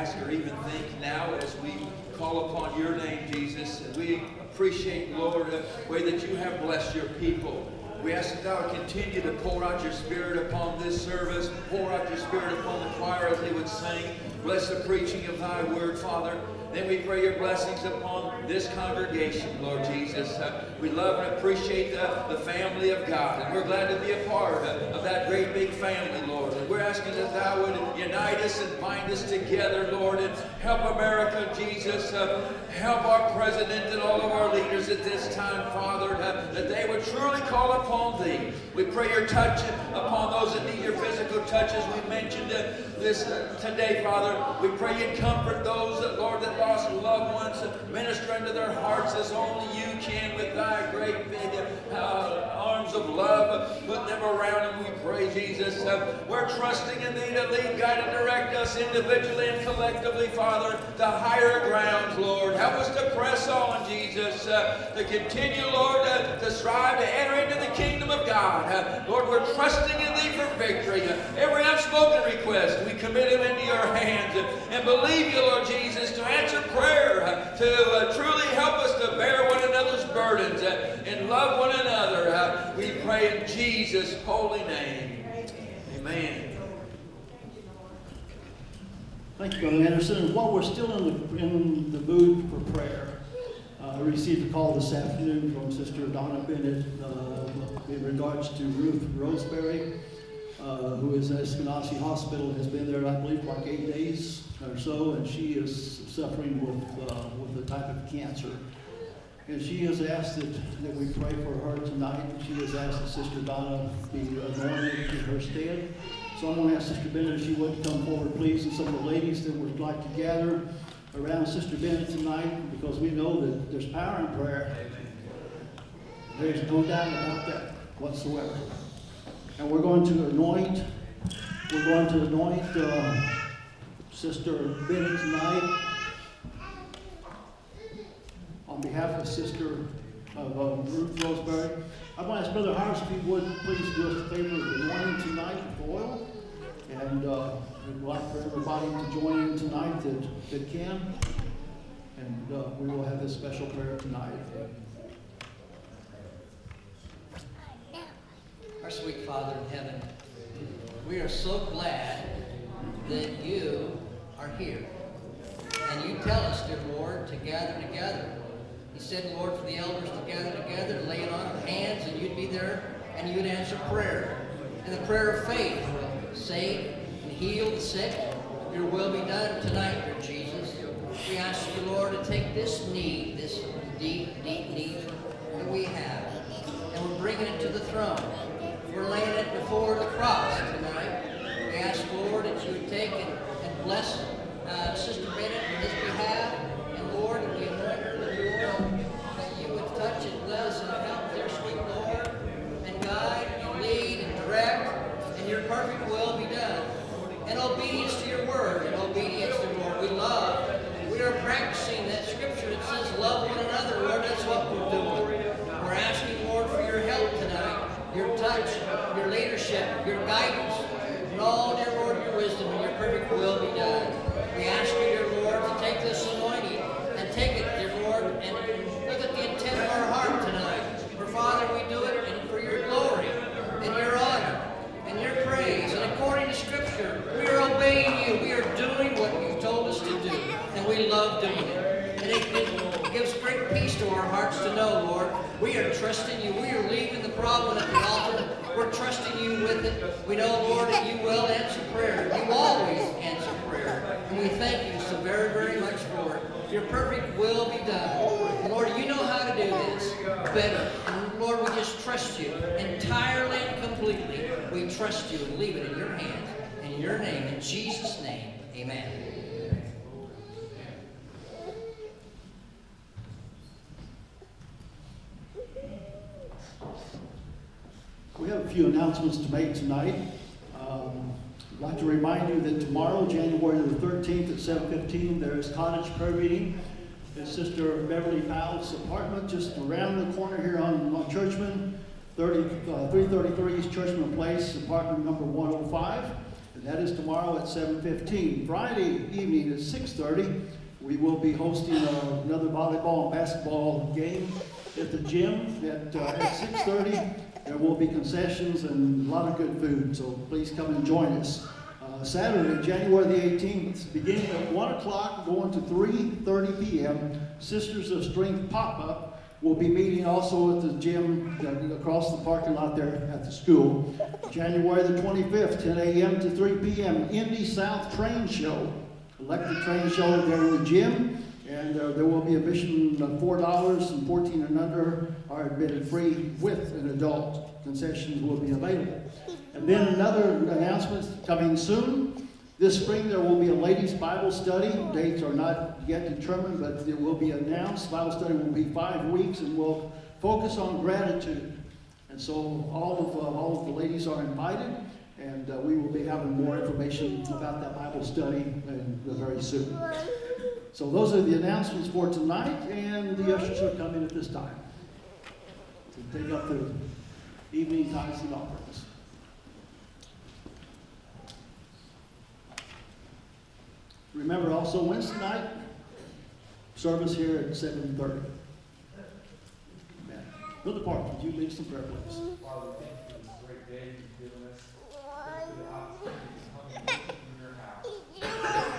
ask or even think now as we call upon your name, Jesus. And we appreciate, Lord, the way that you have blessed your people. We ask that thou continue to pour out your spirit upon this service, pour out your spirit upon the choir as they would sing. Bless the preaching of thy word, Father. Then we pray your blessings upon this congregation, Lord Jesus. Uh, we love and appreciate the, the family of God, and we're glad to be a part of, of that great big family, Lord. And we're asking that thou would unite us and bind us together, Lord, and help America, Jesus. Uh, help our president and all of our leaders at this time, Father, uh, that they would truly call upon thee. We pray your touch upon those that need your physical touch, as we mentioned uh, this uh, today, Father. We pray you comfort those, that, Lord, that lost loved ones, minister unto their hearts as only you can with thy great big uh, arms of love. Put them around them, we pray, Jesus. Uh, we're trusting in thee to lead, guide, and direct us individually and collectively, Father, to higher grounds, Lord. Help us to press on, Jesus, uh, to continue, Lord, uh, to strive to enter into the kingdom of God. Uh, Lord, we're trusting in thee for victory. Every unspoken request, we commit them into your hands and believe you, Lord Jesus, to answer prayer, uh, to uh, truly help us to bear one another's burdens uh, and love one another. We pray in Jesus' holy name. Amen. Thank you, Brother Anderson. While we're still in the, in the mood for prayer, uh, I received a call this afternoon from Sister Donna Bennett uh, in regards to Ruth Roseberry, uh, who is at Eskenazi Hospital, has been there, I believe, for like eight days or so, and she is suffering with, uh, with a type of cancer. And she has asked that, that we pray for her tonight. And she has asked that Sister Donna be anointed in her stead. So I'm going to ask Sister Bennett if she would come forward, please, and some of the ladies that would like to gather around Sister Bennett tonight, because we know that there's power in prayer. There's no doubt about that whatsoever. And we're going to anoint, we're going to anoint uh, Sister Bennett tonight on behalf of Sister of uh, Ruth Roseberry. I'm going to ask Brother Harris if he would please do us a favor of anointing tonight with oil. And uh, we'd like for everybody to join in tonight that, that can. And uh, we will have this special prayer tonight. Our sweet Father in heaven, we are so glad that you are here. And you tell us, dear Lord, to gather together. You said, Lord, for the elders to gather together, lay it on their hands, and you'd be there, and you'd answer prayer. And the prayer of faith save and heal the sick. Your will be done tonight, dear Jesus. We ask you, Lord, to take this need, this deep, deep need that we have, and we're bringing it to the throne. We're laying it before the cross tonight. We ask, Lord, that you would take and, and bless uh, Sister Bennett on this behalf. And Lord, we anoint her with your oil, that you would touch and bless and help their sweet Lord, and guide and lead and direct, and your perfect will be done. In obedience to your word, in obedience to your Lord, we love. We are practicing that scripture that says, love one another, Lord. That's what we're doing. We're asking, Lord, for your help tonight, your touch, your leadership, your guidance, and all, dear Lord, your wisdom and your perfect will be done. we love doing it. And it, it gives great peace to our hearts to know, Lord, we are trusting you. We are leaving the problem at the altar. We're trusting you with it. We know, Lord, that you will answer prayer. You always answer prayer. And we thank you so very, very much for it. Your perfect will be done. Lord, you know how to do this better. And Lord, we just trust you entirely and completely. We trust you and leave it in your hands. In your name, in Jesus' name, amen. We have a few announcements to make tonight. Um, I'd like to remind you that tomorrow, January the 13th at 7:15, there is cottage prayer meeting at Sister Beverly apartment, just around the corner here on, on Churchman, 30, uh, 333 East Churchman Place, apartment number 105. And that is tomorrow at 7:15. Friday evening at 6:30, we will be hosting uh, another volleyball and basketball game at the gym at, uh, at 6:30. There will be concessions and a lot of good food, so please come and join us. Uh, Saturday, January the 18th, beginning at 1 o'clock, going to 3.30 p.m., Sisters of Strength pop-up will be meeting also at the gym uh, across the parking lot there at the school. January the 25th, 10 a.m. to 3 p.m., Indy South Train Show. Electric train show there in the gym. And uh, there will be admission of four dollars and 14 and under are admitted free with an adult. Concessions will be available. And then another announcement coming soon. This spring there will be a ladies' Bible study. Dates are not yet determined, but it will be announced. Bible study will be five weeks and will focus on gratitude. And so all of uh, all of the ladies are invited, and uh, we will be having more information about that Bible study very soon. So those are the announcements for tonight, and the ushers are coming at this time to take up the evening tithes and offerings. Remember also Wednesday night, service here at 7.30. Brother Park, would you lead some prayer, please? Father, thank you for this great day you've given us. Thank you for the opportunity to come in your house.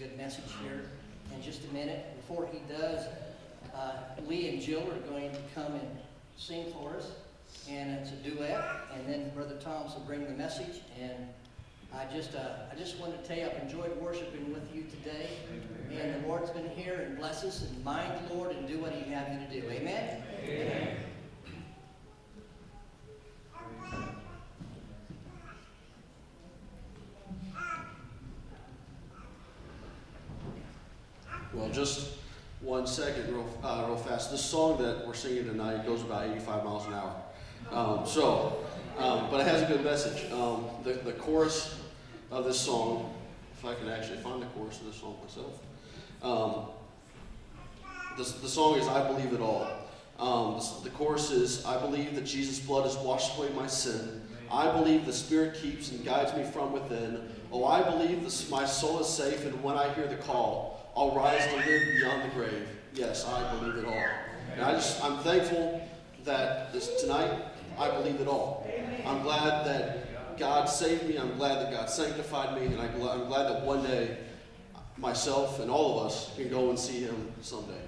good message here in just a minute. Before he does, uh, Lee and Jill are going to come and sing for us, and it's a duet, and then Brother Thomas will bring the message, and I just, uh, I just want to tell you, I've enjoyed worshiping with you today, and the Lord's been here and bless us, and mind the Lord and do what He'd have you to do. Amen? Amen. Well, just one second, real, uh, real fast. This song that we're singing tonight goes about 85 miles an hour. Um, so, um, but it has a good message. Um, the, the chorus of this song, if I can actually find the chorus of this song myself, um, the, the song is I Believe It All. Um, the, the chorus is I believe that Jesus' blood has washed away my sin. I believe the Spirit keeps and guides me from within. Oh, I believe this, my soul is safe, and when I hear the call, I'll rise to live beyond the grave. Yes, I believe it all. And I just, I'm thankful that this tonight, I believe it all. I'm glad that God saved me. I'm glad that God sanctified me, and I'm glad, I'm glad that one day, myself and all of us can go and see Him someday.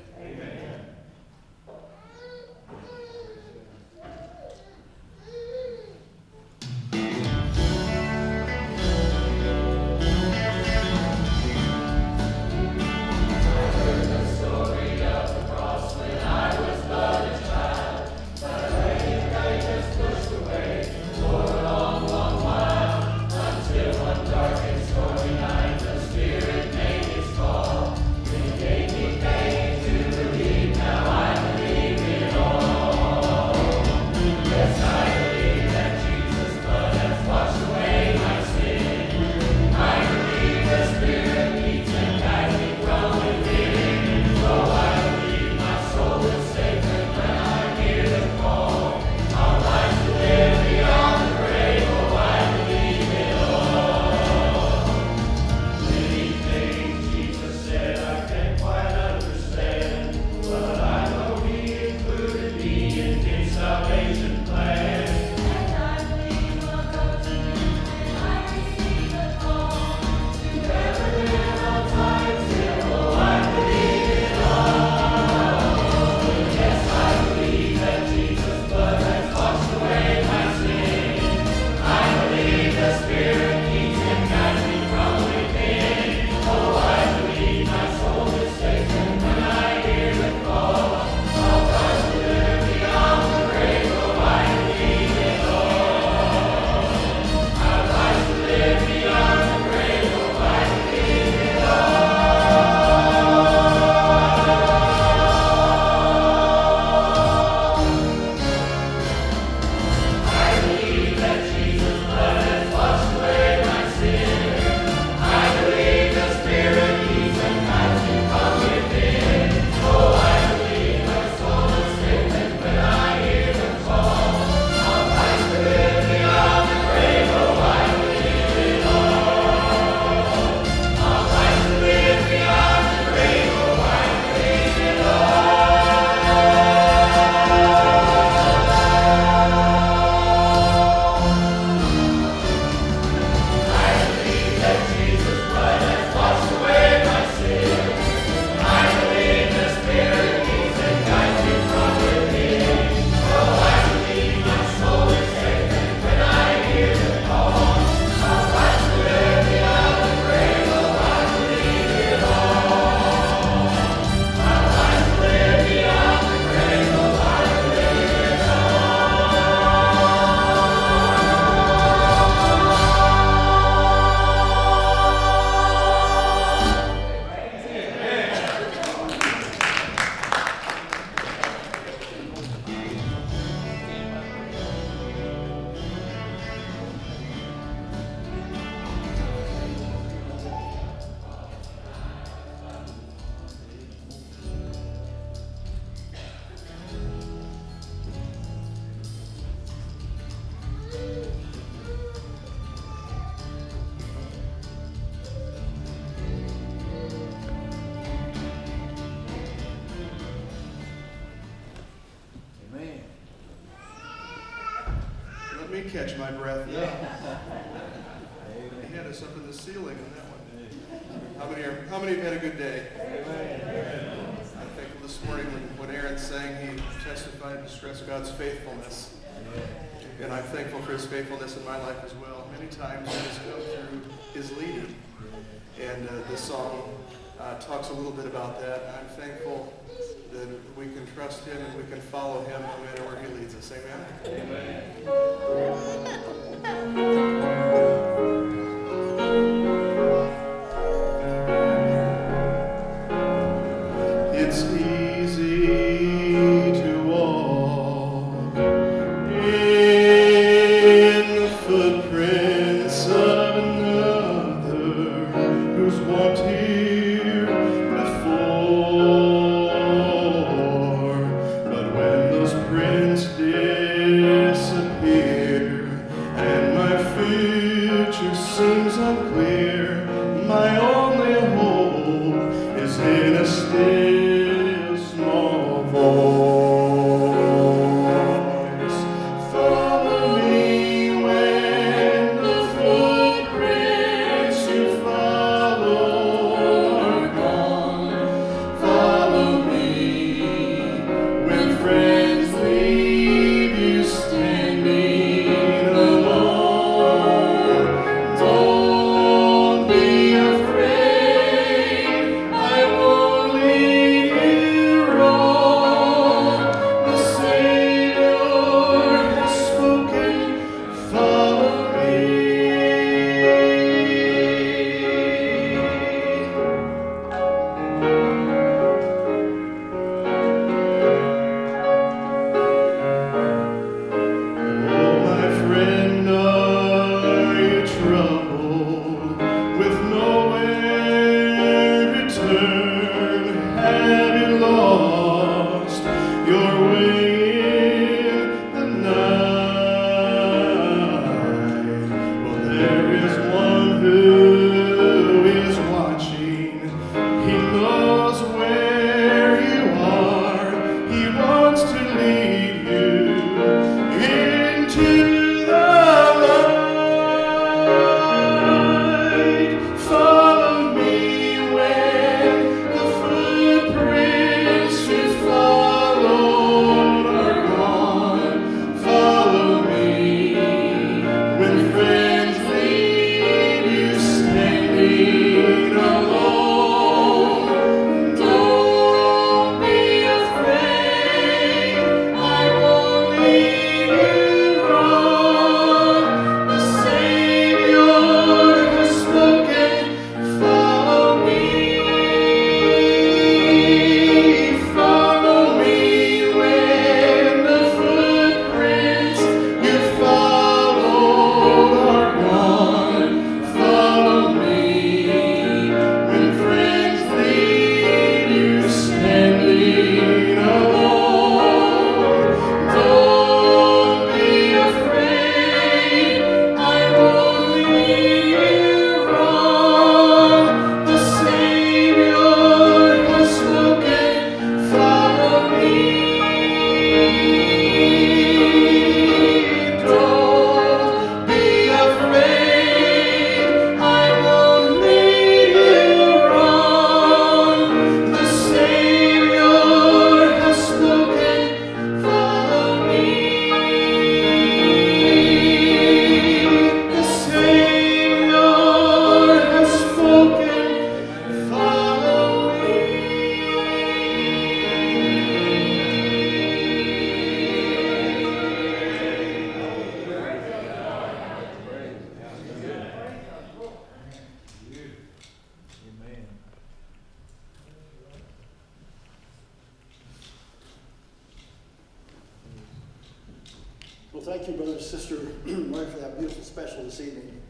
thank you, brother and sister, Mary, for that beautiful special this evening,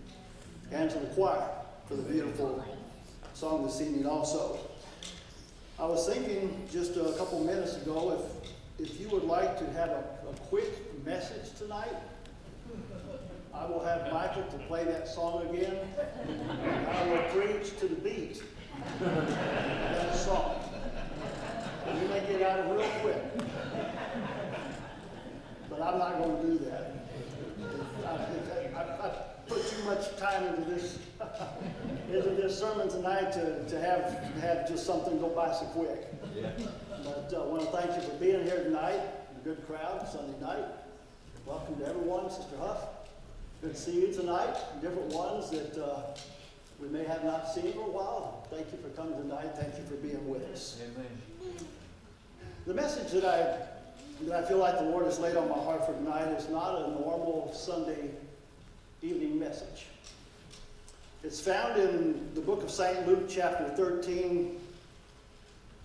and to the choir for the beautiful song this evening also. I was thinking just a couple minutes ago if, if you would like to have a, a quick message tonight, I will have Michael to play that song again, and I will preach to the beat of that song. You may get out of real quick. But I'm not going to do that. too much time into this into this sermon tonight to, to have have just something go by so quick. Yeah. But uh, I want to thank you for being here tonight. A good crowd Sunday night. Welcome to everyone, Sister Huff. Good to see you tonight. Different ones that uh, we may have not seen for a while. Thank you for coming tonight. Thank you for being with us. Amen. The message that I that I feel like the Lord has laid on my heart for tonight is not a normal Sunday evening message. It's found in the book of St. Luke, chapter 13,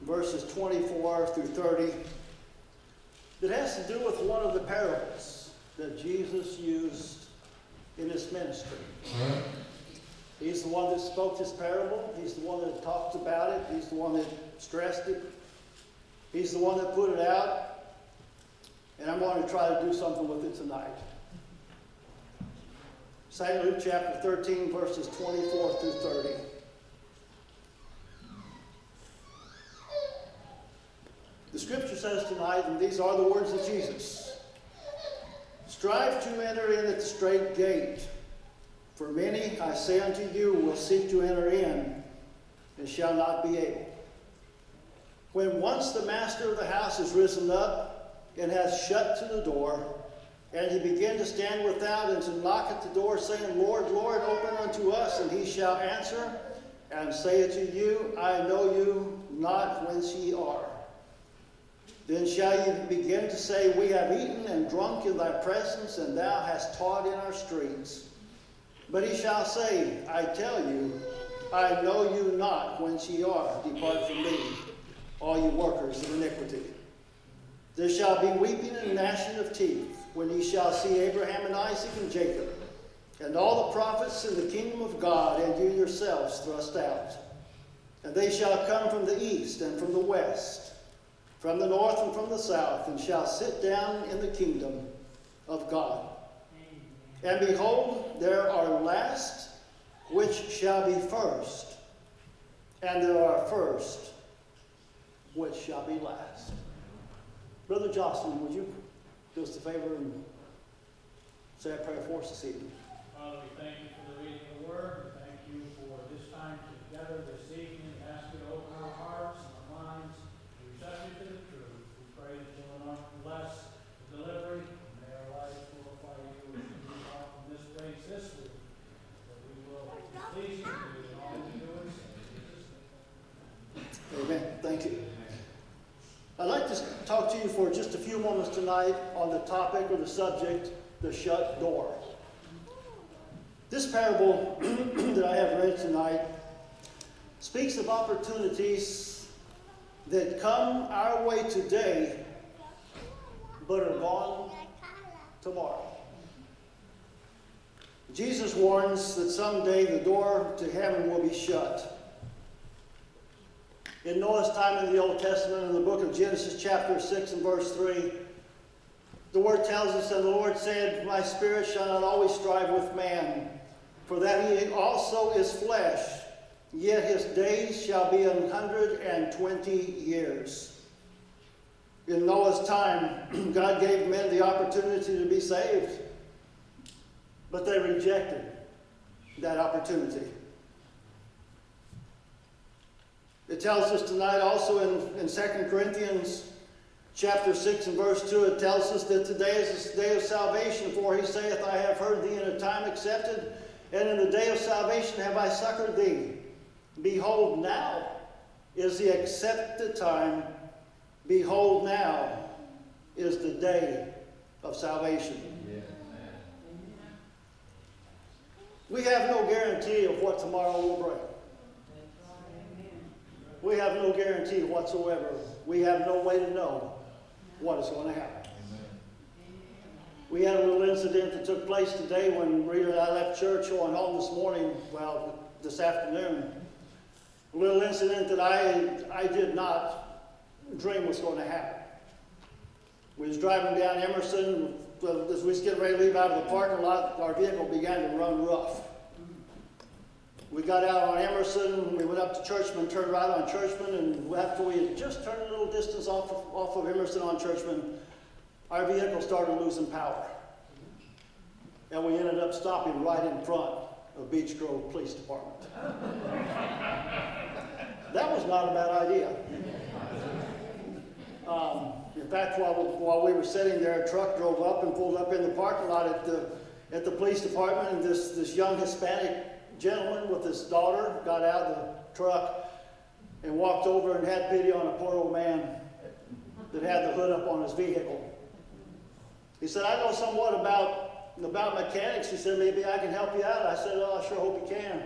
verses 24 through 30. It has to do with one of the parables that Jesus used in his ministry. He's the one that spoke this parable. He's the one that talked about it. He's the one that stressed it. He's the one that put it out. And I'm going to try to do something with it tonight. St. Luke chapter 13, verses 24 through 30. The scripture says tonight, and these are the words of Jesus Strive to enter in at the straight gate, for many, I say unto you, will seek to enter in and shall not be able. When once the master of the house is risen up and has shut to the door, and he begin to stand without and to knock at the door, saying, Lord, Lord, open unto us, and he shall answer and say unto you, I know you not whence ye are. Then shall ye begin to say, We have eaten and drunk in thy presence, and thou hast taught in our streets. But he shall say, I tell you, I know you not whence ye are. Depart from me, all you workers of iniquity. There shall be weeping and gnashing of teeth when ye shall see Abraham and Isaac and Jacob, and all the prophets in the kingdom of God, and you yourselves thrust out. And they shall come from the east and from the west, from the north and from the south, and shall sit down in the kingdom of God. And behold, there are last which shall be first, and there are first which shall be last. Brother Jocelyn, would you do us a favor and say a prayer for us this evening? Father, we thank you for the reading of the word. We thank you for this time together this evening. We ask you to open our hearts and our minds to receptive to the truth. We pray that you'll not bless the delivery. and May our lives glorify you as we move out from this place this week. That we will be pleasing to you in all we do and say. In Jesus' name. Amen. Thank you. I'd like to talk to for just a few moments tonight on the topic or the subject, the shut door. This parable that I have read tonight speaks of opportunities that come our way today but are gone tomorrow. Jesus warns that someday the door to heaven will be shut. In Noah's time in the Old Testament, in the book of Genesis, chapter 6 and verse 3, the word tells us, And the Lord said, My spirit shall not always strive with man, for that he also is flesh, yet his days shall be an hundred and twenty years. In Noah's time, God gave men the opportunity to be saved, but they rejected that opportunity. It tells us tonight also in, in 2 Corinthians chapter 6 and verse 2, it tells us that today is the day of salvation, for he saith, I have heard thee in a time accepted, and in the day of salvation have I succored thee. Behold, now is the accepted time. Behold, now is the day of salvation. We have no guarantee of what tomorrow will bring. We have no guarantee whatsoever. We have no way to know what is going to happen. We had a little incident that took place today when Rita and I left church going home this morning, well, this afternoon. A little incident that I, I did not dream was going to happen. We was driving down Emerson. As we was getting ready to leave out of the parking lot, our vehicle began to run rough. We got out on Emerson, we went up to Churchman, turned right on Churchman, and after we had just turned a little distance off of, off of Emerson on Churchman, our vehicle started losing power. And we ended up stopping right in front of Beech Grove Police Department. that was not a bad idea. Um, in fact, while, while we were sitting there, a truck drove up and pulled up in the parking lot at the, at the police department, and this, this young Hispanic gentleman with his daughter got out of the truck and walked over and had pity on a poor old man that had the hood up on his vehicle. He said, I know somewhat about, about mechanics. He said, maybe I can help you out. I said, oh, I sure hope you can.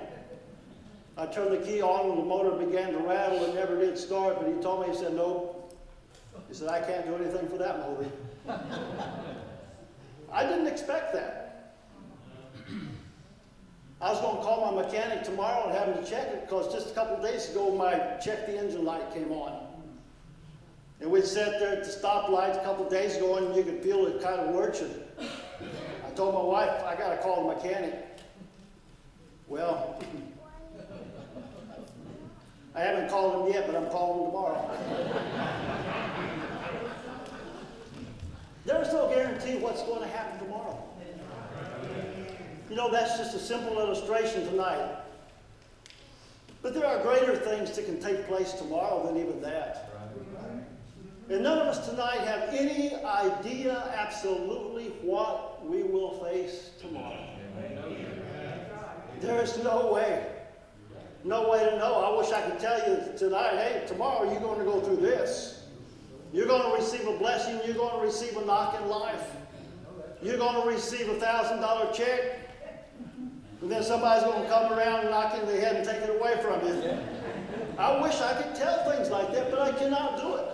I turned the key on and the motor began to rattle. It never did start, but he told me, he said, nope. He said, I can't do anything for that motor. I didn't expect that. I was going to call my mechanic tomorrow and have him check it because just a couple days ago my check the engine light came on. And we sat there at the stoplight a couple days ago and you could feel it kind of lurching. I told my wife, I got to call the mechanic. Well, I haven't called him yet, but I'm calling him tomorrow. There's no guarantee what's going to happen. You know, that's just a simple illustration tonight. But there are greater things that can take place tomorrow than even that. And none of us tonight have any idea absolutely what we will face tomorrow. There's no way. No way to know. I wish I could tell you tonight, hey, tomorrow you're going to go through this. You're going to receive a blessing. You're going to receive a knock in life. You're going to receive a thousand dollar check. And then somebody's going to come around and knock you in the head and take it away from you. I wish I could tell things like that, but I cannot do it.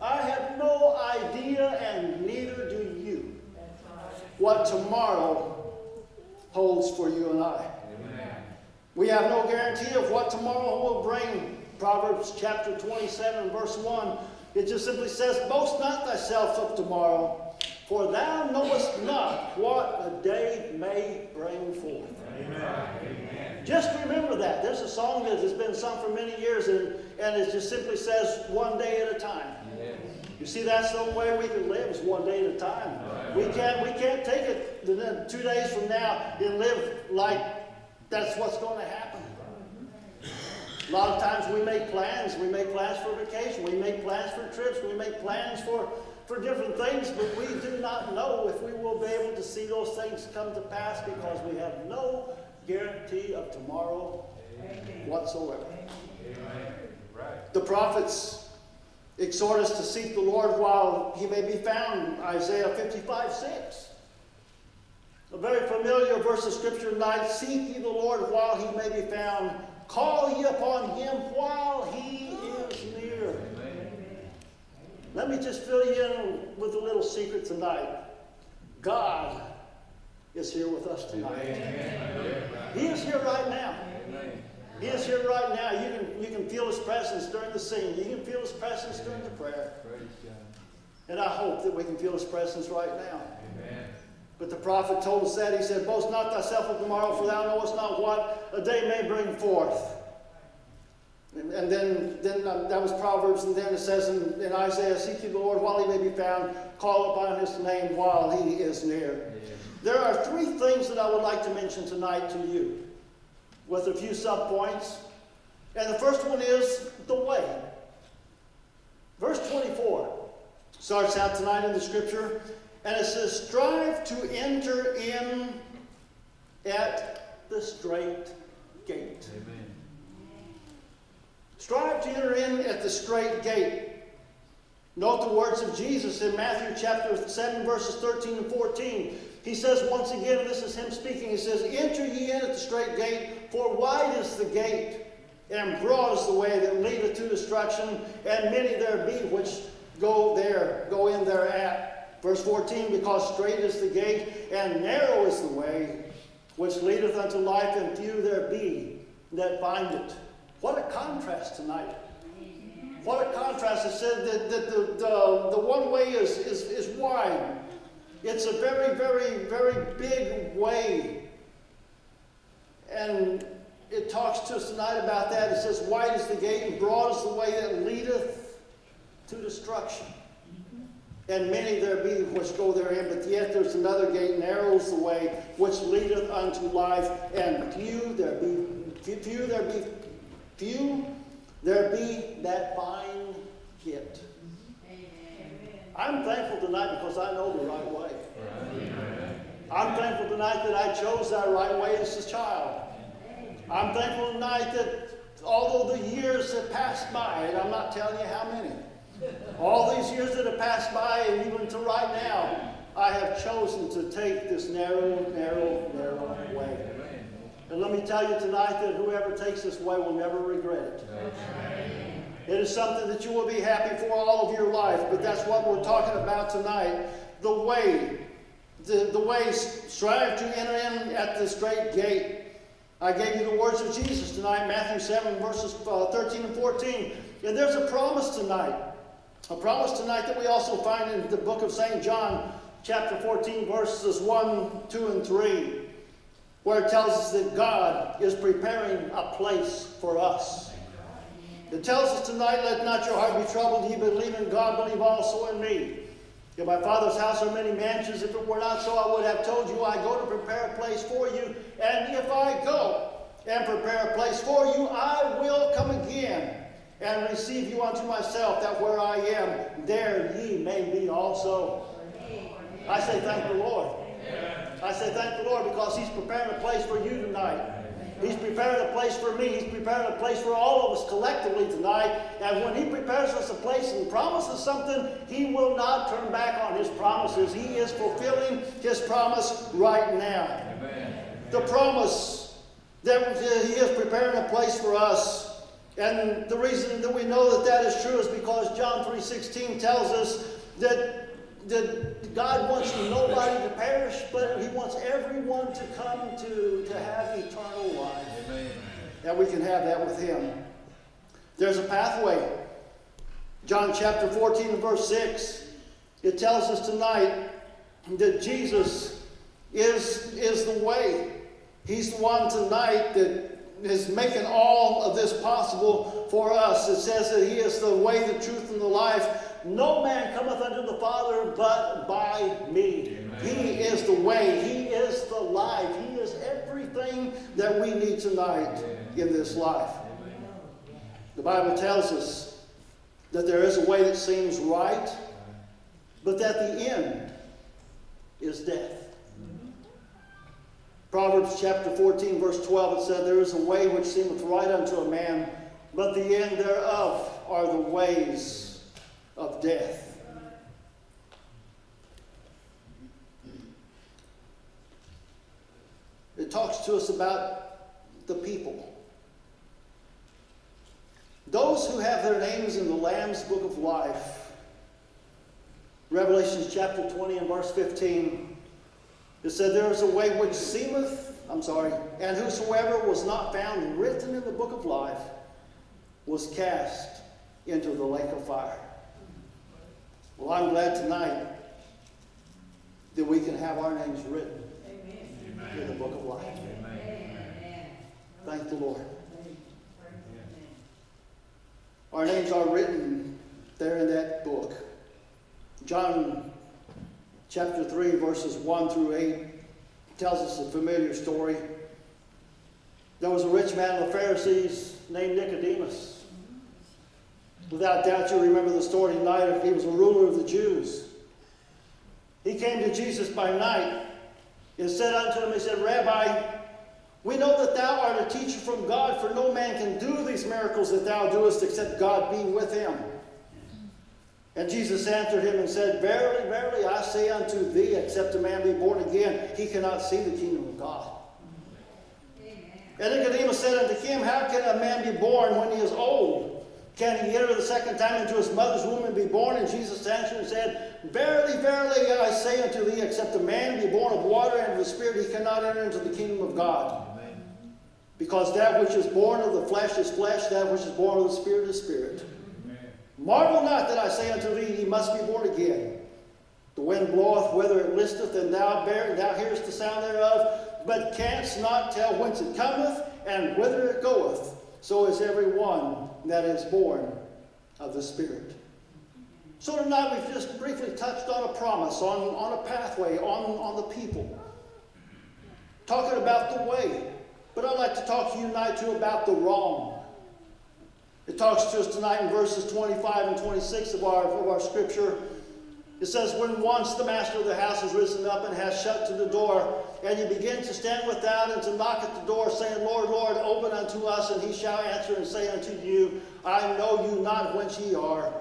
I have no idea, and neither do you, what tomorrow holds for you and I. We have no guarantee of what tomorrow will bring. Proverbs chapter 27, verse 1, it just simply says, Boast not thyself of tomorrow, for thou knowest not what a day may bring forth. Amen. Just remember that. There's a song that has been sung for many years, and, and it just simply says, one day at a time. You see, that's the only way we can live is one day at a time. We can't, we can't take it two days from now and live like that's what's going to happen. A lot of times we make plans. We make plans for vacation. We make plans for trips. We make plans for, for different things, but we do not know if we will be able to see those things come to pass because we have no guarantee of tomorrow whatsoever. The prophets exhort us to seek the Lord while he may be found, Isaiah 55 6. A very familiar verse of scripture tonight Seek ye the Lord while he may be found, call ye upon him while he. Amen. Let me just fill you in with a little secret tonight. God is here with us tonight. Amen. He is here right now. He is here right now. You can, you can feel His presence during the singing. You can feel His presence during the prayer. And I hope that we can feel His presence right now. Amen. But the prophet told us that. He said, Boast not thyself of tomorrow, for thou knowest not what a day may bring forth. And, and then, then um, that was Proverbs, and then it says in, in, Isaiah, Seek the Lord while he may be found, call upon his name while he is near. Yeah. There are three things that I would like to mention tonight to you with a few subpoints. And the first one is the way. Verse 24 starts out tonight in the scripture, and it says, Strive to enter in at the straight gate. Amen. Strive to enter in at the straight gate. Note the words of Jesus in Matthew chapter 7, verses 13 and 14. He says once again, this is him speaking, he says, Enter ye in at the straight gate, for wide is the gate, and broad is the way that leadeth to destruction, and many there be which go there, go in thereat. Verse 14, because straight is the gate, and narrow is the way, which leadeth unto life, and few there be that find it. What a contrast tonight. What a contrast. It said that, that the, the, the one way is, is, is wide, it's a very, very, very big way. And it talks to us tonight about that. It says, Wide is the gate and broad is the way that leadeth to destruction. And many there be which go therein, but yet there's another gate, narrow is the way which leadeth unto life, and few there be, few there be, few there be that find it. I'm thankful tonight because I know the right way. I'm thankful tonight that I chose that right way as a child. I'm thankful tonight that although the years have passed by, and I'm not telling you how many, all these years that have passed by, and even to right now, I have chosen to take this narrow, narrow, narrow way. And let me tell you tonight that whoever takes this way will never regret it. It is something that you will be happy for all of your life, but that's what we're talking about tonight. The way, the, the way, strive to enter in at the straight gate. I gave you the words of Jesus tonight, Matthew 7, verses uh, 13 and 14. And there's a promise tonight. A promise tonight that we also find in the book of St. John, chapter 14, verses 1, 2, and 3, where it tells us that God is preparing a place for us. It tells us tonight, let not your heart be troubled. Ye believe in God, believe also in me. In my Father's house are many mansions. If it were not so, I would have told you, I go to prepare a place for you. And if I go and prepare a place for you, I will come again and receive you unto myself, that where I am, there ye may be also. I say thank the Lord. I say thank the Lord because He's preparing a place for you tonight. He's preparing a place for me. He's preparing a place for all of us collectively tonight. And when He prepares us a place and promises something, He will not turn back on His promises. He is fulfilling His promise right now. Amen. The promise that He is preparing a place for us. And the reason that we know that that is true is because John 3.16 tells us that that God wants nobody to perish, but He wants everyone to come to, to have eternal life. Amen. And we can have that with Him. There's a pathway. John chapter 14 and verse 6. It tells us tonight that Jesus is, is the way. He's the one tonight that is making all of this possible for us. It says that He is the way, the truth, and the life. No man cometh unto the Father but by me. Amen. He is the way. He is the life. He is everything that we need tonight in this life. The Bible tells us that there is a way that seems right, but that the end is death. Mm-hmm. Proverbs chapter 14, verse 12, it said, There is a way which seemeth right unto a man, but the end thereof are the ways of death. It talks to us about the people. Those who have their names in the Lamb's book of life, Revelations chapter 20 and verse 15, it said, There is a way which seemeth, I'm sorry, and whosoever was not found written in the book of life was cast into the lake of fire. Well, I'm glad tonight that we can have our names written in the book of life. Thank the Lord. Our names are written there in that book. John chapter 3, verses 1 through 8 tells us a familiar story. There was a rich man of the Pharisees named Nicodemus. Without doubt, you remember the story tonight. He was a ruler of the Jews. He came to Jesus by night and said unto him, He said, Rabbi, we know that thou art a teacher from God, for no man can do these miracles that thou doest except God be with him. And Jesus answered him and said, Verily, verily, I say unto thee, except a man be born again, he cannot see the kingdom of God. And Nicodemus said unto him, How can a man be born when he is old? Can he enter the second time into his mother's womb and be born? And Jesus answered and said, Verily, verily, I say unto thee, except a man be born of water and of the Spirit, he cannot enter into the kingdom of God. Because that which is born of the flesh is flesh, that which is born of the Spirit is spirit. Marvel not that I say unto thee, Ye must be born again. The wind bloweth whither it listeth, and thou, bear, thou hearest the sound thereof, but canst not tell whence it cometh and whither it goeth. So is every one that is born of the Spirit. So tonight we've just briefly touched on a promise, on, on a pathway, on, on the people. Talking about the way. But I'd like to talk to you tonight too about the wrong. It talks to us tonight in verses 25 and 26 of our, of our scripture. It says, When once the master of the house has risen up and has shut to the door, and you begin to stand without and to knock at the door, saying, Lord, Lord, open unto us, and he shall answer and say unto you, I know you not whence ye are.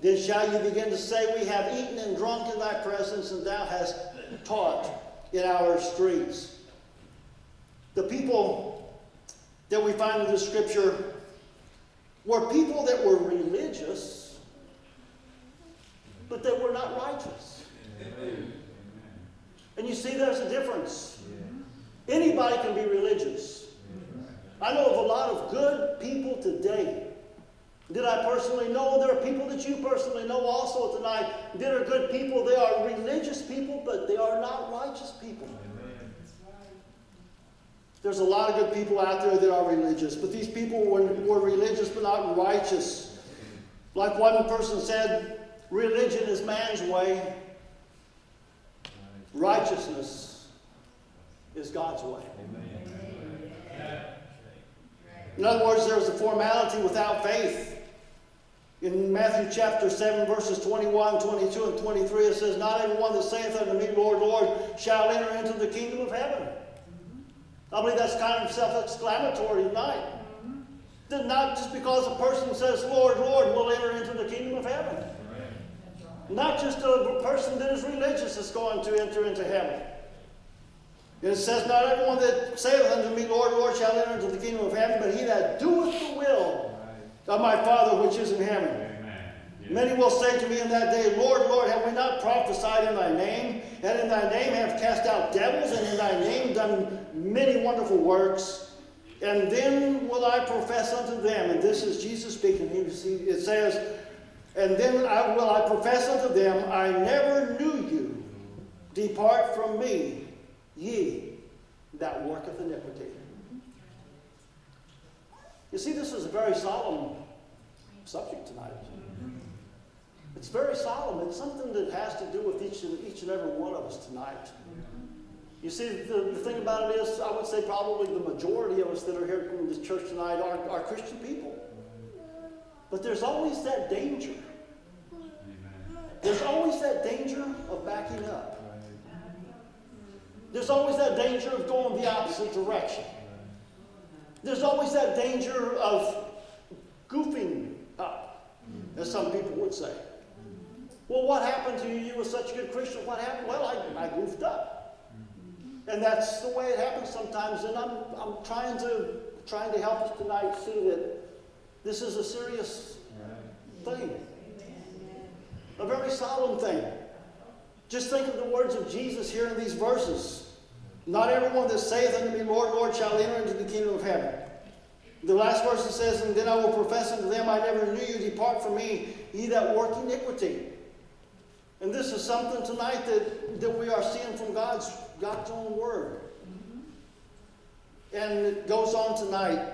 Then shall you begin to say, We have eaten and drunk in thy presence, and thou hast taught in our streets. The people that we find in the scripture were people that were religious, but they were not righteous. And you see, there's a difference. Anybody can be religious. I know of a lot of good people today that I personally know. There are people that you personally know also tonight that are good people. They are religious people, but they are not righteous people. There's a lot of good people out there that are religious, but these people were, were religious but not righteous. Like one person said, religion is man's way, righteousness is God's way. In other words, there's a formality without faith. In Matthew chapter 7, verses 21, 22, and 23, it says, Not everyone that saith unto me, Lord, Lord, shall enter into the kingdom of heaven. I believe that's kind of self exclamatory tonight. That not just because a person says, Lord, Lord, will enter into the kingdom of heaven. Not just a person that is religious is going to enter into heaven. It says, Not everyone that saith unto me, Lord, Lord, shall enter into the kingdom of heaven, but he that doeth the will of my Father which is in heaven. Many will say to me in that day, Lord, Lord, have we not prophesied in thy name, and in thy name have cast out devils, and in thy name done many wonderful works? And then will I profess unto them, and this is Jesus speaking, it says, And then I, will I profess unto them, I never knew you. Depart from me, ye that worketh iniquity. You see, this is a very solemn subject tonight. It's very solemn. It's something that has to do with each and, each and every one of us tonight. You see, the, the thing about it is, I would say probably the majority of us that are here in this church tonight are, are Christian people. But there's always that danger. There's always that danger of backing up. There's always that danger of going the opposite direction. There's always that danger of goofing up, as some people would say. Well, what happened to you? You were such a good Christian. What happened? Well, I, I goofed up. And that's the way it happens sometimes. And I'm, I'm trying to trying to help us tonight see that this is a serious thing. A very solemn thing. Just think of the words of Jesus here in these verses. Not everyone that saith unto me, Lord, Lord, shall enter into the kingdom of heaven. The last verse it says, And then I will profess unto them, I never knew you, depart from me, ye that work iniquity. And this is something tonight that, that we are seeing from God's, God's own word. Mm-hmm. And it goes on tonight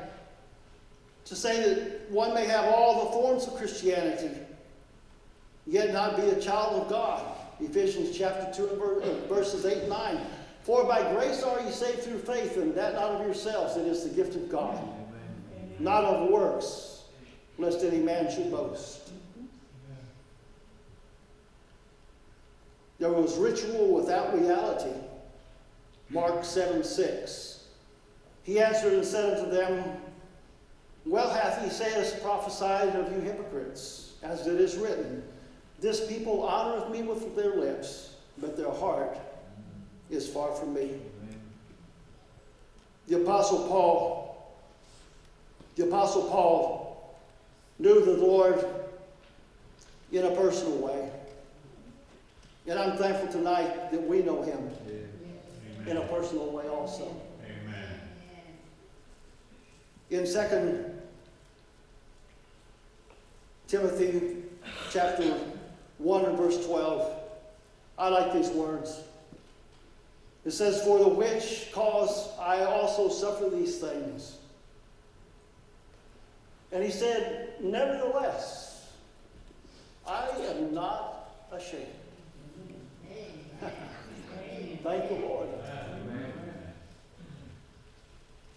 to say that one may have all the forms of Christianity, yet not be a child of God. Ephesians chapter 2 and uh, verses 8 and 9. For by grace are ye saved through faith, and that not of yourselves, it is the gift of God, not of works, lest any man should boast. There was ritual without reality. Mark 7 6. He answered and said unto them, Well hath he said, prophesied of you hypocrites, as it is written, This people honoreth me with their lips, but their heart is far from me. The Apostle Paul, the Apostle Paul knew the Lord in a personal way. And I'm thankful tonight that we know him in a personal way also. Amen. In 2 Timothy chapter 1 and verse 12, I like these words. It says, For the which cause I also suffer these things. And he said, Nevertheless, I am not ashamed. Thank the Lord.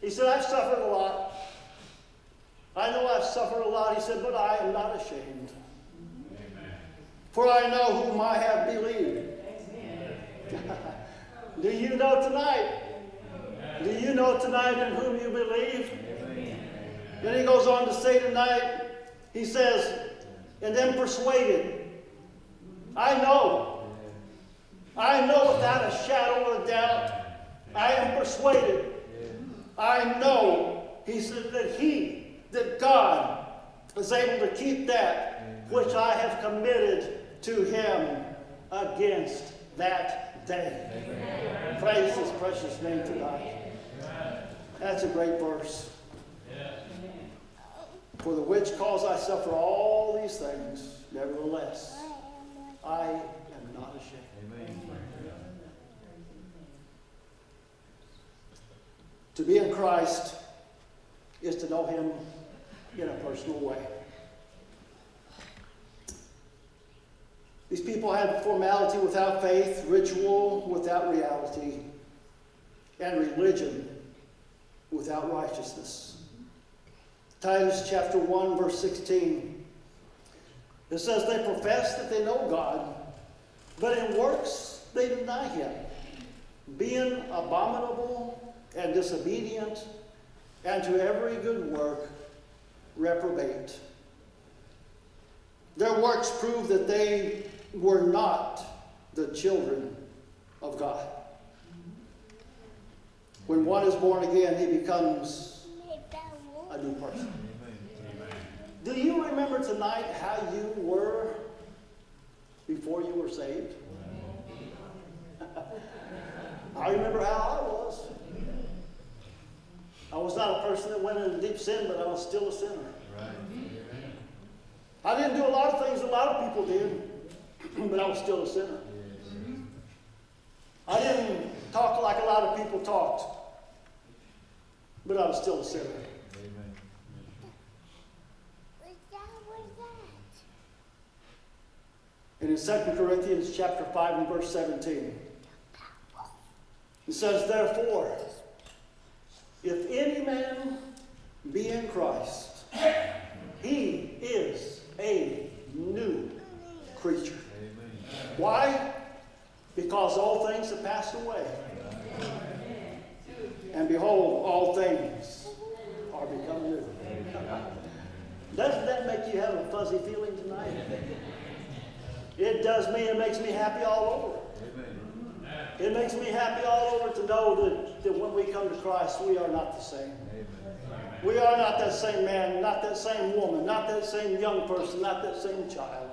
He said, I've suffered a lot. I know I've suffered a lot. He said, but I am not ashamed. For I know whom I have believed. Do you know tonight? Do you know tonight in whom you believe? Then he goes on to say tonight, he says, and then persuaded. I know. I know without a shadow of a doubt. I am persuaded. I know, he said, that he, that God, is able to keep that which I have committed to him against that day. Amen. Praise his precious name tonight. That's a great verse. For the which cause I suffer all these things, nevertheless, I am not ashamed. Amen. To be in Christ is to know Him in a personal way. These people had formality without faith, ritual without reality, and religion without righteousness. Titus chapter 1, verse 16. It says, They profess that they know God, but in works they deny Him, being abominable and disobedient, and to every good work reprobate. Their works prove that they were not the children of God. When one is born again, he becomes a new person. Do you remember tonight how you were before you were saved? I remember how I was. I was not a person that went into deep sin, but I was still a sinner. I didn't do a lot of things a lot of people did, but I was still a sinner. I didn't talk like a lot of people talked, but I was still a sinner. And in 2 Corinthians chapter 5 and verse 17, it says, Therefore, if any man be in Christ, he is a new creature. Why? Because all things have passed away. And behold, all things are become new. Doesn't that make you have a fuzzy feeling tonight? It does me. It makes me happy all over. It makes me happy all over to know that, that when we come to Christ, we are not the same. We are not that same man, not that same woman, not that same young person, not that same child.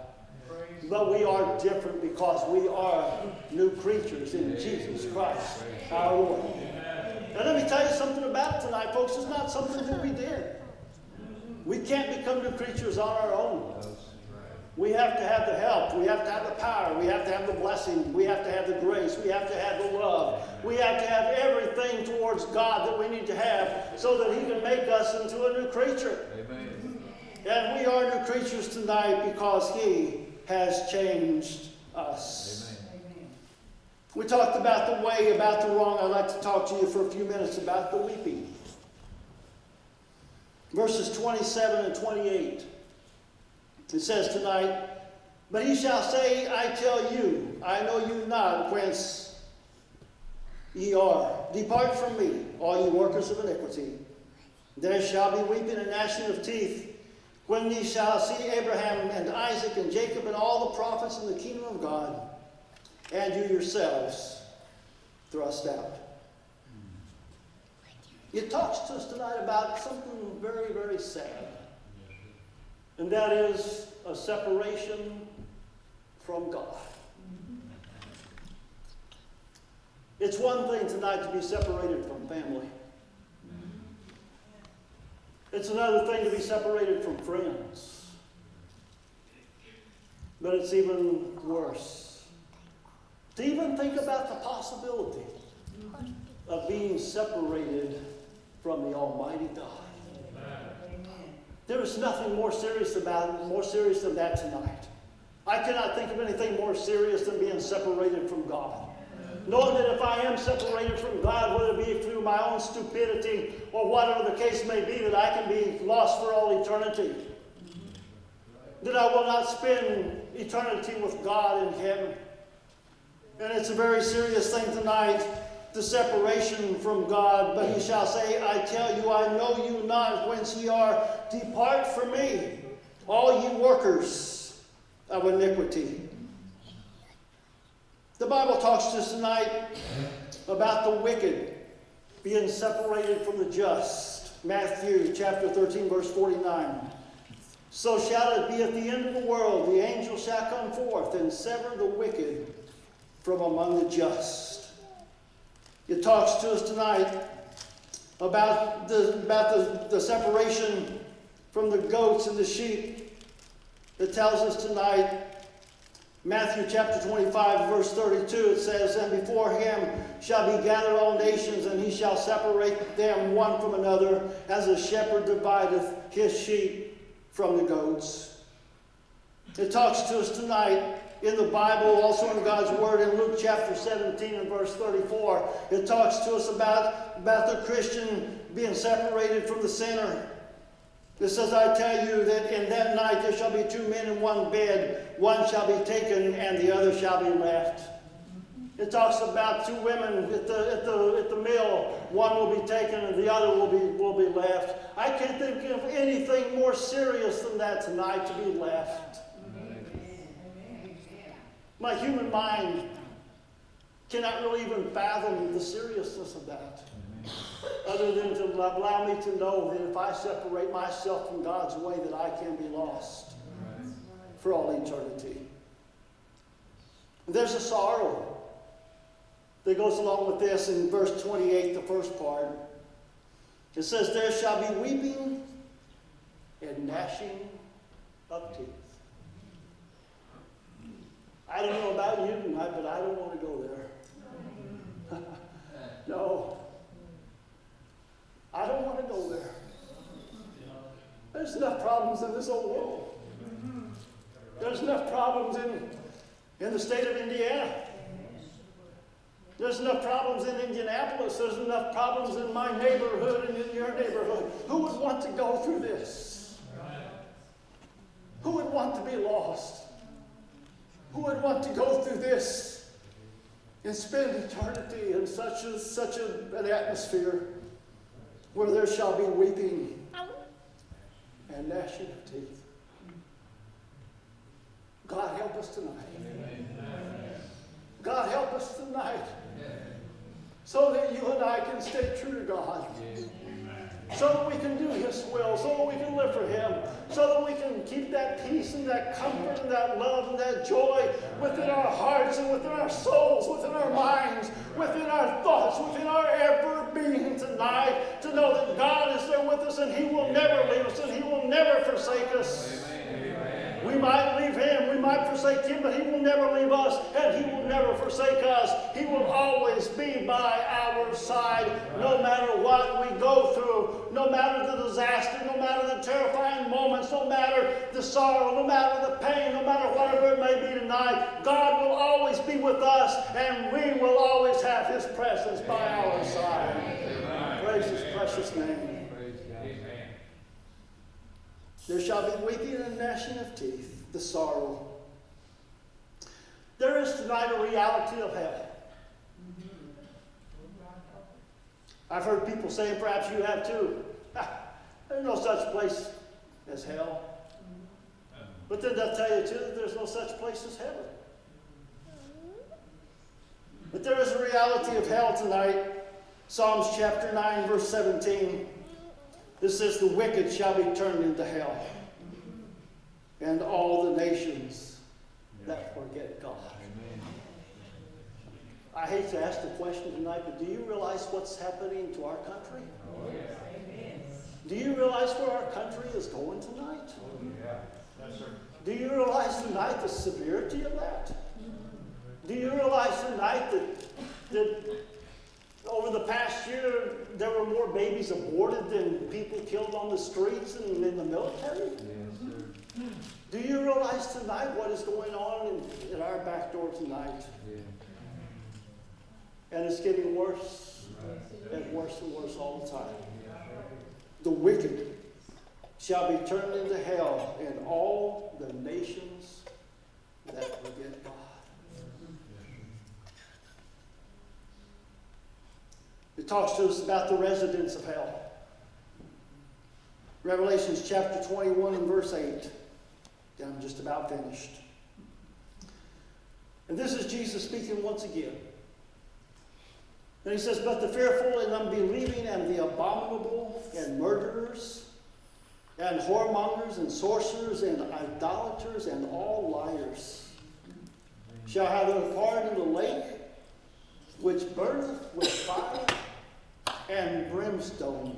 But we are different because we are new creatures in Jesus Christ, our Lord. And let me tell you something about tonight, folks. It's not something that we did. We can't become new creatures on our own. We have to have the help. We have to have the power. We have to have the blessing. We have to have the grace. We have to have the love. We have to have everything towards God that we need to have so that He can make us into a new creature. Amen. And we are new creatures tonight because He has changed us. Amen. We talked about the way, about the wrong. I'd like to talk to you for a few minutes about the weeping. Verses 27 and 28. It says tonight, But he shall say, I tell you, I know you not whence ye are. Depart from me, all ye workers of iniquity. There shall be weeping and gnashing of teeth when ye shall see Abraham and Isaac and Jacob and all the prophets in the kingdom of God, and you yourselves thrust out. Hmm. It talks to us tonight about something very, very sad and that is a separation from God. It's one thing tonight to be separated from family. It's another thing to be separated from friends. But it's even worse to even think about the possibility of being separated from the Almighty God. There is nothing more serious about more serious than that tonight. I cannot think of anything more serious than being separated from God. Knowing that if I am separated from God, whether it be through my own stupidity or whatever the case may be, that I can be lost for all eternity. that I will not spend eternity with God in heaven. And it's a very serious thing tonight, the separation from God. But he shall say, I tell you, I know you not whence ye are. Depart from me, all ye workers of iniquity. The Bible talks to us tonight about the wicked being separated from the just. Matthew chapter 13, verse 49. So shall it be at the end of the world. The angel shall come forth and sever the wicked from among the just. It talks to us tonight about the, about the, the separation from the goats and the sheep. It tells us tonight, Matthew chapter 25, verse 32, it says, And before him shall be gathered all nations, and he shall separate them one from another, as a shepherd divideth his sheep from the goats. It talks to us tonight in the Bible, also in God's Word, in Luke chapter 17 and verse 34. It talks to us about, about the Christian being separated from the sinner. It says, I tell you that in that night there shall be two men in one bed, one shall be taken and the other shall be left. It talks about two women at the, at the, at the mill. One will be taken and the other will be, will be left. I can't think of anything more serious than that tonight to be left. My human mind cannot really even fathom the seriousness of that. Other than to allow me to know that if I separate myself from God's way, that I can be lost for all eternity. There's a sorrow that goes along with this in verse 28, the first part. It says, There shall be weeping and gnashing of teeth. I don't know about you tonight, but I don't want to go there. no. I don't want to go there. There's enough problems in this old world. There's enough problems in, in the state of Indiana. There's enough problems in Indianapolis. There's enough problems in my neighborhood and in your neighborhood. Who would want to go through this? Who would want to be lost? Who would want to go through this and spend eternity in such, a, such a, an atmosphere where there shall be weeping and gnashing of teeth? God help us tonight. God help us tonight so that you and I can stay true to God. So that we can do His will, so that we can live for Him, so that we can keep that peace and that comfort and that love and that joy within our hearts and within our souls, within our minds, within our thoughts, within our ever being tonight, to know that God is there with us and He will never leave us and He will never forsake us. We might leave him, we might forsake him, but he will never leave us and he will never forsake us. He will always be by our side no matter what we go through, no matter the disaster, no matter the terrifying moments, no matter the sorrow, no matter the pain, no matter whatever it may be tonight. God will always be with us and we will always have his presence by our side. Praise his precious name. There shall be weeping and gnashing of teeth, the sorrow. There is tonight a reality of hell. I've heard people say, and perhaps you have too, there's no such place as hell. But then they'll tell you too that there's no such place as heaven. But there is a reality of hell tonight. Psalms chapter 9, verse 17. It says, The wicked shall be turned into hell, and all the nations that forget God. I hate to ask the question tonight, but do you realize what's happening to our country? Oh, do you realize where our country is going tonight? Oh, do you realize tonight the severity of that? Do you realize tonight that, that over the past year, there were more babies aborted than people killed on the streets and in the military. Yes, Do you realize tonight what is going on in, in our back door tonight? Yeah. And it's getting worse and worse and worse all the time. The wicked shall be turned into hell, and all the nations that forget God. It talks to us about the residents of hell. Revelations chapter 21 and verse 8. I'm just about finished. And this is Jesus speaking once again. And he says, But the fearful and unbelieving and the abominable and murderers and whoremongers and sorcerers and idolaters and all liars shall have their part in the lake which burneth with fire and brimstone,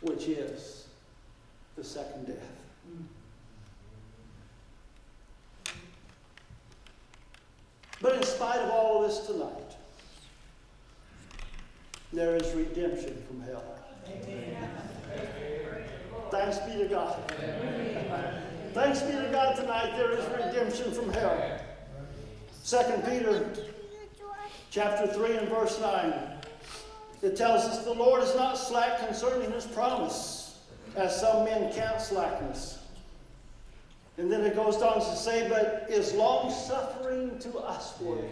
which is the second death. But in spite of all of this tonight, there is redemption from hell. Amen. Thanks be to God. Thanks be to God tonight, there is redemption from hell. Second Peter chapter 3 and verse 9. It tells us the Lord is not slack concerning his promise, as some men count slackness. And then it goes on to say, but is long suffering to us usward.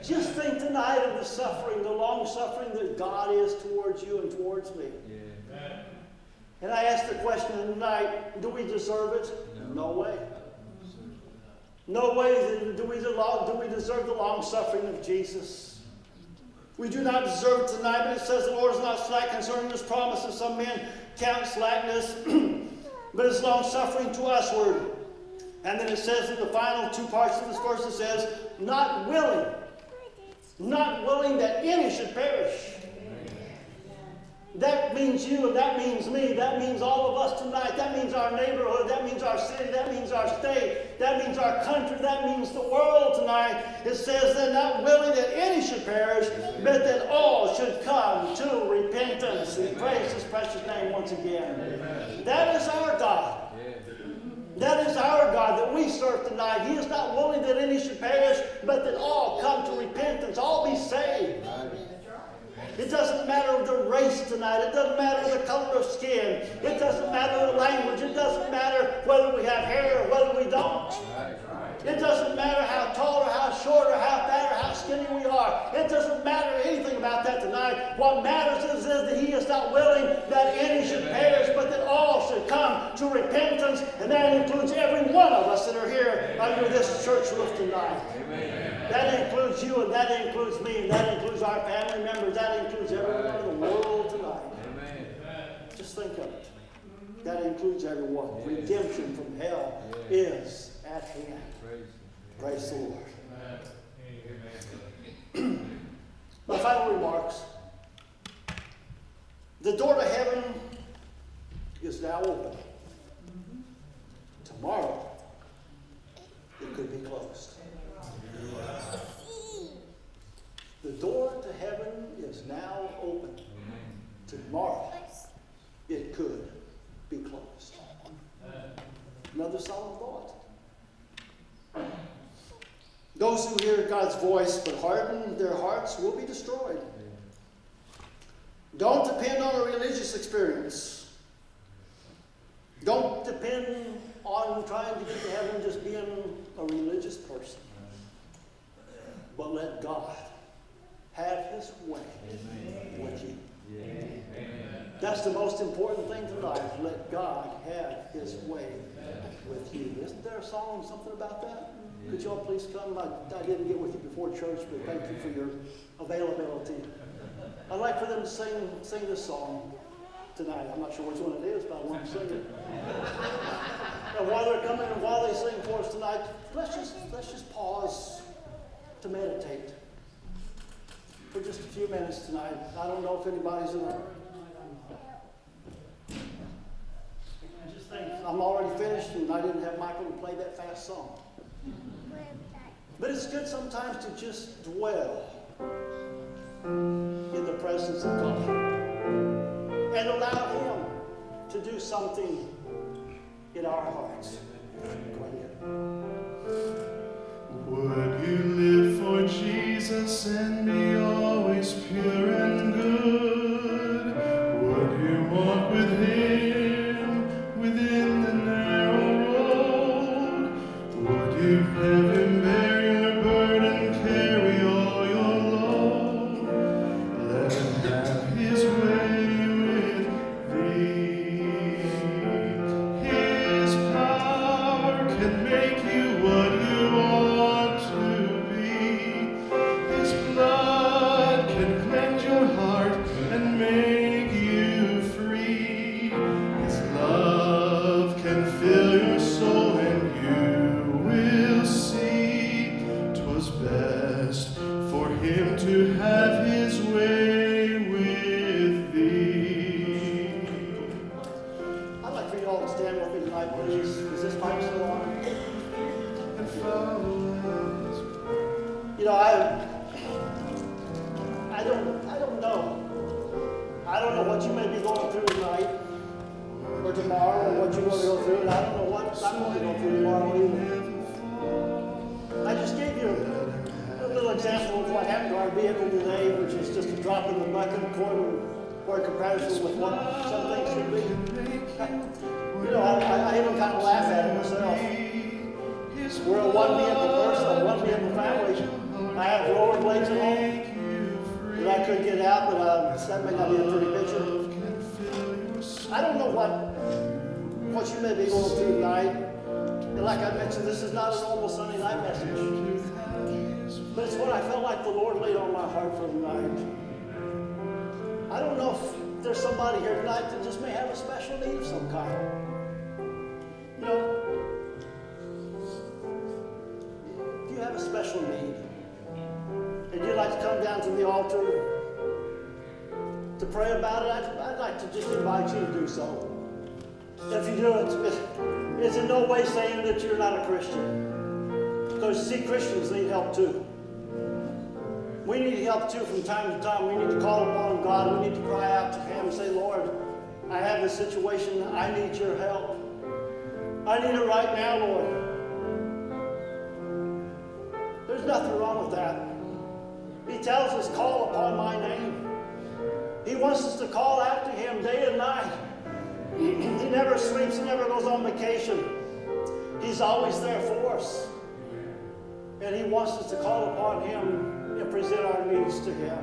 Just think tonight of the suffering, the long suffering that God is towards you and towards me. And I ask the question tonight do we deserve it? No, no way. No way do we, do we deserve the long suffering of Jesus. We do not deserve it tonight, but it says the Lord is not slack concerning his promises. Some men count slackness, but it's long suffering to usward. And then it says in the final two parts of this verse, it says, not willing, not willing that any should perish that means you and that means me. That means all of us tonight. That means our neighborhood. That means our city. That means our state. That means our country. That means the world tonight. It says they're not willing that any should perish, but that all should come to repentance. We praise his precious name once again. That is our God. That is our God that we serve tonight. He is not willing that any should perish, but that all come to repentance, all be saved. It doesn't matter the race tonight. It doesn't matter the color of skin. It doesn't matter the language. It doesn't matter whether we have hair or whether we don't. It doesn't matter how tall or how short or how fat or how skinny we are. It doesn't matter anything about that tonight. What matters is, is that He is not willing that any should perish, but that all should come to repentance. And that includes every one of us that are here under this church roof tonight. Amen. That includes you, and that includes me, and that includes our family members. That includes everyone in the world tonight. Amen. Just think of it. That includes everyone. Redemption from hell is at hand. Praise the Lord. My final remarks. The door to heaven is now open. Tomorrow, it could be closed. The door to heaven is now open. Tomorrow, it could be closed. Another solemn thought. Those who hear God's voice but harden their hearts will be destroyed. Don't depend on a religious experience. Don't depend on trying to get to heaven just being a religious person. But let God have his way Amen. with you. That's the most important thing tonight. Let God have his way with you. Isn't there a song, something about that? Could y'all please come? I, I didn't get with you before church, but thank you for your availability. I'd like for them to sing, sing this song tonight. I'm not sure which one it is, but I want to sing it. and while they're coming and while they sing for us tonight, let's just, let's just pause to meditate for just a few minutes tonight. I don't know if anybody's in think I'm already finished and I didn't have Michael to play that fast song. But it's good sometimes to just dwell in the presence of God and allow Him to do something in our hearts. Would you live for Jesus and be always pure and special need, and you'd like to come down to the altar to pray about it, I'd, I'd like to just invite you to do so. If you do, it's, it's in no way saying that you're not a Christian. Because, see, Christians need help too. We need help too from time to time. We need to call upon God. We need to cry out to Him and say, Lord, I have this situation. I need your help. I need it right now, Lord. There's nothing wrong with that. He tells us, call upon my name. He wants us to call after Him day and night. He never sleeps, He never goes on vacation. He's always there for us. And He wants us to call upon Him and present our needs to Him.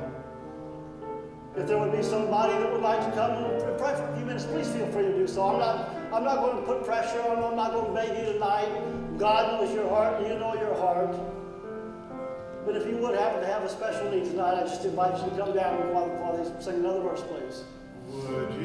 If there would be somebody that would like to come and pray for a few minutes, please feel free to do so. I'm not, I'm not going to put pressure on you. I'm not going to beg you tonight. God knows your heart, and you know your heart. But if you would happen to have a special need tonight, I just invite you to come down and while, while they sing another verse, please. Would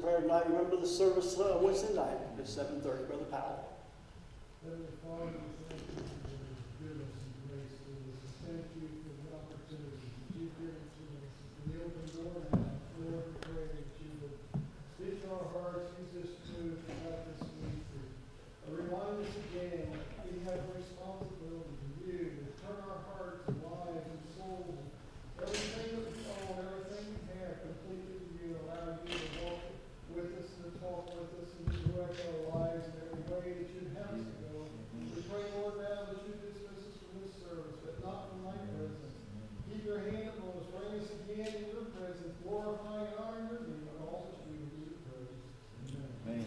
prayer tonight. Remember the service uh, Wednesday night at 7.30. Brother Powell.